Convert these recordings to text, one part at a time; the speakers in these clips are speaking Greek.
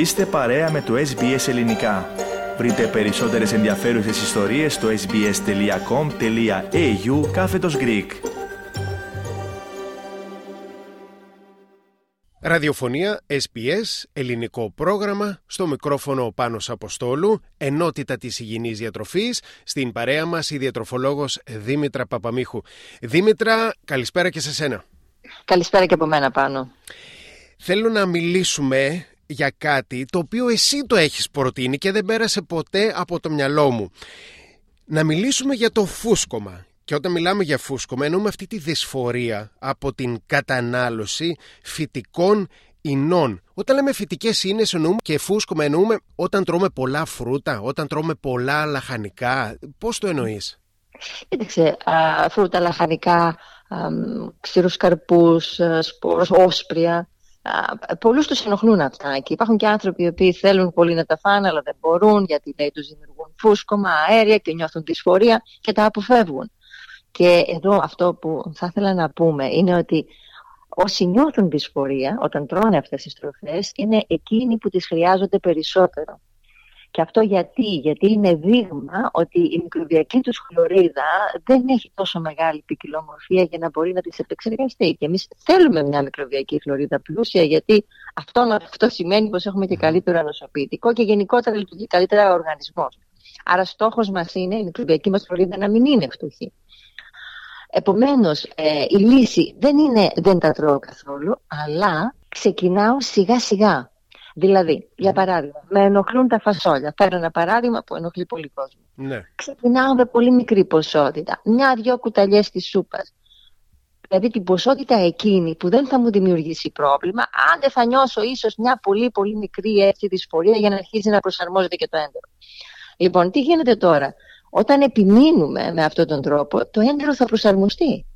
Είστε παρέα με το SBS Ελληνικά. Βρείτε περισσότερες ενδιαφέρουσες ιστορίες στο sbs.com.au κάθετος Greek. Ραδιοφωνία SBS, ελληνικό πρόγραμμα, στο μικρόφωνο Πάνος Αποστόλου, ενότητα της υγιεινής διατροφής, στην παρέα μας η διατροφολόγος Δήμητρα Παπαμίχου. Δήμητρα, καλησπέρα και σε σένα. Καλησπέρα και από μένα πάνω. Θέλω να μιλήσουμε για κάτι το οποίο εσύ το έχεις προτείνει και δεν πέρασε ποτέ από το μυαλό μου. Να μιλήσουμε για το φούσκωμα. Και όταν μιλάμε για φούσκωμα εννοούμε αυτή τη δυσφορία από την κατανάλωση φυτικών ινών. Όταν λέμε φυτικές ίνες εννοούμε και φούσκωμα εννοούμε όταν τρώμε πολλά φρούτα, όταν τρώμε πολλά λαχανικά. Πώς το εννοείς; Κοίταξε, φρούτα, λαχανικά, ξηρούς καρπούς, σπόρους, όσπρια, πολλούς τους ενοχλούν αυτά και υπάρχουν και άνθρωποι οι οποίοι θέλουν πολύ να τα φάνε αλλά δεν μπορούν γιατί λέει τους δημιουργούν φούσκωμα, αέρια και νιώθουν δυσφορία και τα αποφεύγουν. Και εδώ αυτό που θα ήθελα να πούμε είναι ότι όσοι νιώθουν δυσφορία όταν τρώνε αυτές τις τροφές είναι εκείνοι που τις χρειάζονται περισσότερο. Και αυτό γιατί, γιατί είναι δείγμα ότι η μικροβιακή τους χλωρίδα δεν έχει τόσο μεγάλη ποικιλομορφία για να μπορεί να τις επεξεργαστεί. Και εμείς θέλουμε μια μικροβιακή χλωρίδα πλούσια γιατί αυτό, αυτό σημαίνει πως έχουμε και καλύτερο ανοσοποιητικό και γενικότερα λειτουργεί καλύτερα ο οργανισμός. Άρα στόχος μας είναι η μικροβιακή μας χλωρίδα να μην είναι φτωχή. Επομένως, ε, η λύση δεν είναι δεν τα τρώω καθόλου, αλλά ξεκινάω σιγά σιγά. Δηλαδή, για παράδειγμα, με ενοχλούν τα φασόλια. Φέρω ένα παράδειγμα που ενοχλεί πολύ κόσμο. Ναι. Ξεκινάω με πολύ μικρή ποσότητα. Μια-δυο κουταλιές της σούπας. Δηλαδή την ποσότητα εκείνη που δεν θα μου δημιουργήσει πρόβλημα, αν δεν θα νιώσω ίσως μια πολύ πολύ μικρή έτσι δυσφορία για να αρχίσει να προσαρμόζεται και το έντερο. Λοιπόν, τι γίνεται τώρα; Όταν επιμείνουμε με αυτόν τον τρόπο, το έντερο θα προσαρμοστεί.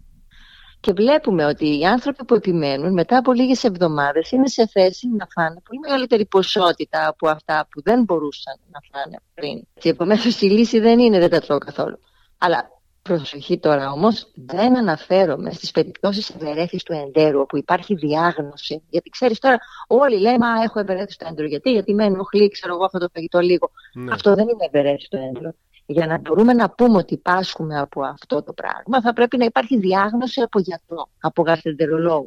Και βλέπουμε ότι οι άνθρωποι που επιμένουν μετά από λίγες εβδομάδες είναι σε θέση να φάνε πολύ μεγαλύτερη ποσότητα από αυτά που δεν μπορούσαν να φάνε πριν. Και επομένως η λύση δεν είναι δεν τα τρώω καθόλου. Αλλά προσοχή τώρα όμως δεν αναφέρομαι στις περιπτώσεις ευερέθης του εντέρου όπου υπάρχει διάγνωση. Γιατί ξέρεις τώρα όλοι λέμε Α, έχω ευερέθηση του έντρου. Γιατί, γιατί με ενοχλεί, ξέρω εγώ αυτό το φαγητό λίγο. Ναι. Αυτό δεν είναι ευερέθηση του έντρου για να μπορούμε να πούμε ότι πάσχουμε από αυτό το πράγμα θα πρέπει να υπάρχει διάγνωση από γιατρό, από γαστρεντερολόγο.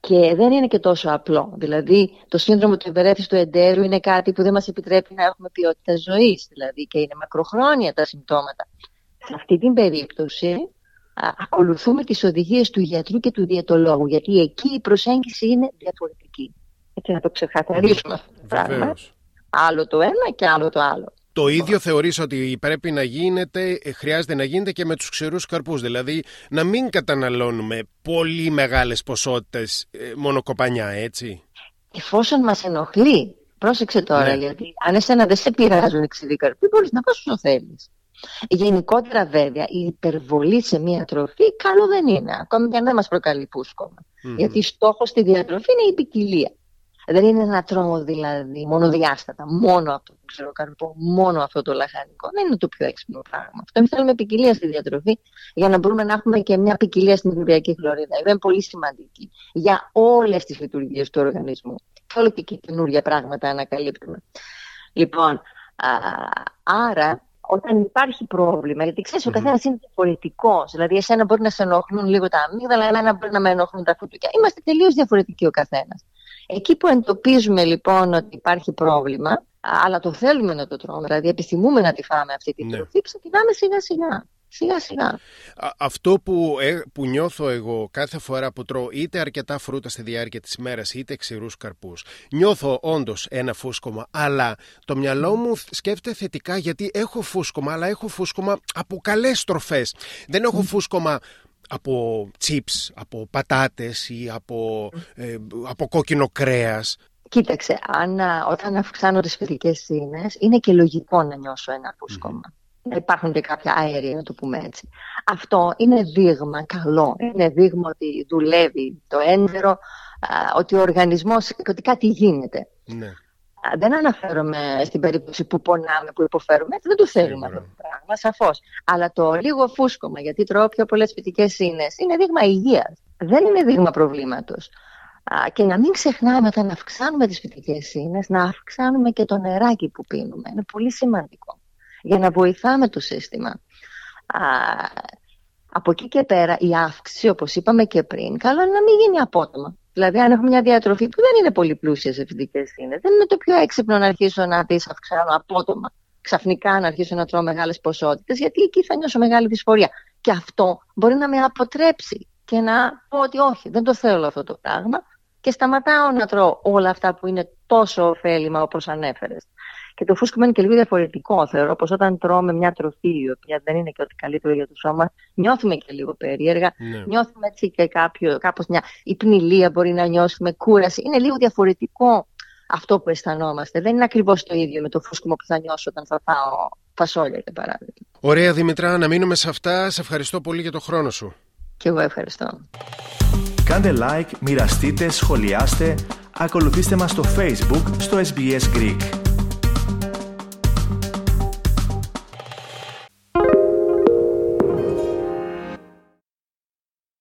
Και δεν είναι και τόσο απλό. Δηλαδή, το σύνδρομο του ευερέθης του εντέρου είναι κάτι που δεν μας επιτρέπει να έχουμε ποιότητα ζωής. Δηλαδή, και είναι μακροχρόνια τα συμπτώματα. Σε αυτή την περίπτωση, ακολουθούμε τις οδηγίες του γιατρού και του διαιτολόγου, γιατί εκεί η προσέγγιση είναι διαφορετική. Έτσι να το ξεκαθαρίσουμε αυτό το πράγμα. Άλλο το ένα και άλλο το άλλο. Το ίδιο θεωρείς ότι πρέπει να γίνεται, ε, χρειάζεται να γίνεται και με τους ξηρούς καρπούς. Δηλαδή να μην καταναλώνουμε πολύ μεγάλες ποσότητες ε, μονοκοπανιά, έτσι. Εφόσον μας ενοχλεί, πρόσεξε τώρα, ναι. γιατί αν εσένα δεν σε πειράζουν οι ξηροί καρποί, μπορείς να πας όσο θέλεις. Γενικότερα βέβαια η υπερβολή σε μια τροφή καλό δεν είναι, ακόμη και αν δεν μας προκαλεί πούσκομα. Mm-hmm. Γιατί στόχος στη διατροφή είναι η ποικιλία. Δεν είναι να τρώω δηλαδή μονοδιάστατα, μόνο αυτό το ξέρω καρπό, μόνο αυτό το λαχανικό. Δεν είναι το πιο έξυπνο πράγμα. Αυτό εμείς θέλουμε ποικιλία στη διατροφή για να μπορούμε να έχουμε και μια ποικιλία στην μικροβιακή χλωρίδα. Είναι πολύ σημαντική για όλες τις λειτουργίες του οργανισμού. Και όλο και καινούργια πράγματα ανακαλύπτουμε. Λοιπόν, α, άρα όταν υπάρχει πρόβλημα, γιατί ξέρεις, mm-hmm. ο καθένας είναι διαφορετικός. Δηλαδή, εσένα μπορεί να σε ενοχλούν λίγο τα αμύγδαλα, εμένα μπορεί να με ενοχλούν τα φουτουκιά. Είμαστε τελείως διαφορετικοί ο καθένας. Εκεί που εντοπίζουμε λοιπόν ότι υπάρχει πρόβλημα, αλλά το θέλουμε να το τρώμε, δηλαδή επιθυμούμε να τη φάμε αυτή τη ναι. τροφή, ξεκινάμε σιγά σιγά. Σιγά σιγά. αυτό που, ε, που νιώθω εγώ κάθε φορά που τρώω είτε αρκετά φρούτα στη διάρκεια της ημέρας είτε ξηρούς καρπούς νιώθω όντως ένα φούσκωμα αλλά το μυαλό μου σκέφτεται θετικά γιατί έχω φούσκωμα αλλά έχω φούσκωμα από καλές τροφές δεν έχω φούσκωμα από chips, από πατάτες ή από, ε, από κόκκινο κρέας. Κοίταξε, αν, όταν αυξάνω τις φυτικές σύνες, είναι και λογικό να νιώσω ένα φούσκωμα. Να υπάρχουν και κάποια αέρια, να το πούμε έτσι. Αυτό είναι δείγμα καλό. Είναι δείγμα ότι δουλεύει το έντερο, ότι ο οργανισμός, ότι κάτι γίνεται. Ναι. Δεν αναφέρομαι στην περίπτωση που πονάμε, που υποφέρουμε, δεν το θέλουμε αυτό το πράγμα, σαφώς. Αλλά το λίγο φούσκωμα, γιατί τρώω πιο πολλές φυτικές ίνες, είναι δείγμα υγείας. Δεν είναι δείγμα προβλήματος. και να μην ξεχνάμε όταν αυξάνουμε τις φυτικές ίνες να αυξάνουμε και το νεράκι που πίνουμε. Είναι πολύ σημαντικό για να βοηθάμε το σύστημα. Α, από εκεί και πέρα η αύξηση όπως είπαμε και πριν καλό είναι να μην γίνει απότομα. Δηλαδή αν έχουμε μια διατροφή που δεν είναι πολύ πλούσια σε φυτικές ίνες δεν είναι το πιο έξυπνο να αρχίσω να δεις αυξάνω απότομα ξαφνικά να αρχίσω να τρώω μεγάλες ποσότητες γιατί εκεί θα νιώσω μεγάλη δυσφορία. Και αυτό μπορεί να με αποτρέψει και να πω ότι όχι, δεν το θέλω αυτό το πράγμα και σταματάω να τρώω όλα αυτά που είναι τόσο ωφέλιμα όπως ανέφερες. Και το φούσκωμα είναι και λίγο διαφορετικό. Θεωρώ πως όταν τρώμε μια τροφή, η οποία δεν είναι και ό,τι καλύτερο για το σώμα, νιώθουμε και λίγο περίεργα. Ναι. Νιώθουμε έτσι και κάποιο, κάπως μια υπνηλία μπορεί να νιώσουμε, κούραση. Είναι λίγο διαφορετικό αυτό που αισθανόμαστε. Δεν είναι ακριβώς το ίδιο με το φούσκωμα που θα νιώσω όταν θα πάω φασόλια, για παράδειγμα. Ωραία, Δημητρά, να μείνουμε σε αυτά. Σε ευχαριστώ πολύ για το χρόνο σου. Και εγώ ευχαριστώ. Κάντε like, μοιραστείτε, σχολιάστε, ακολουθήστε μας στο Facebook, στο SBS Greek.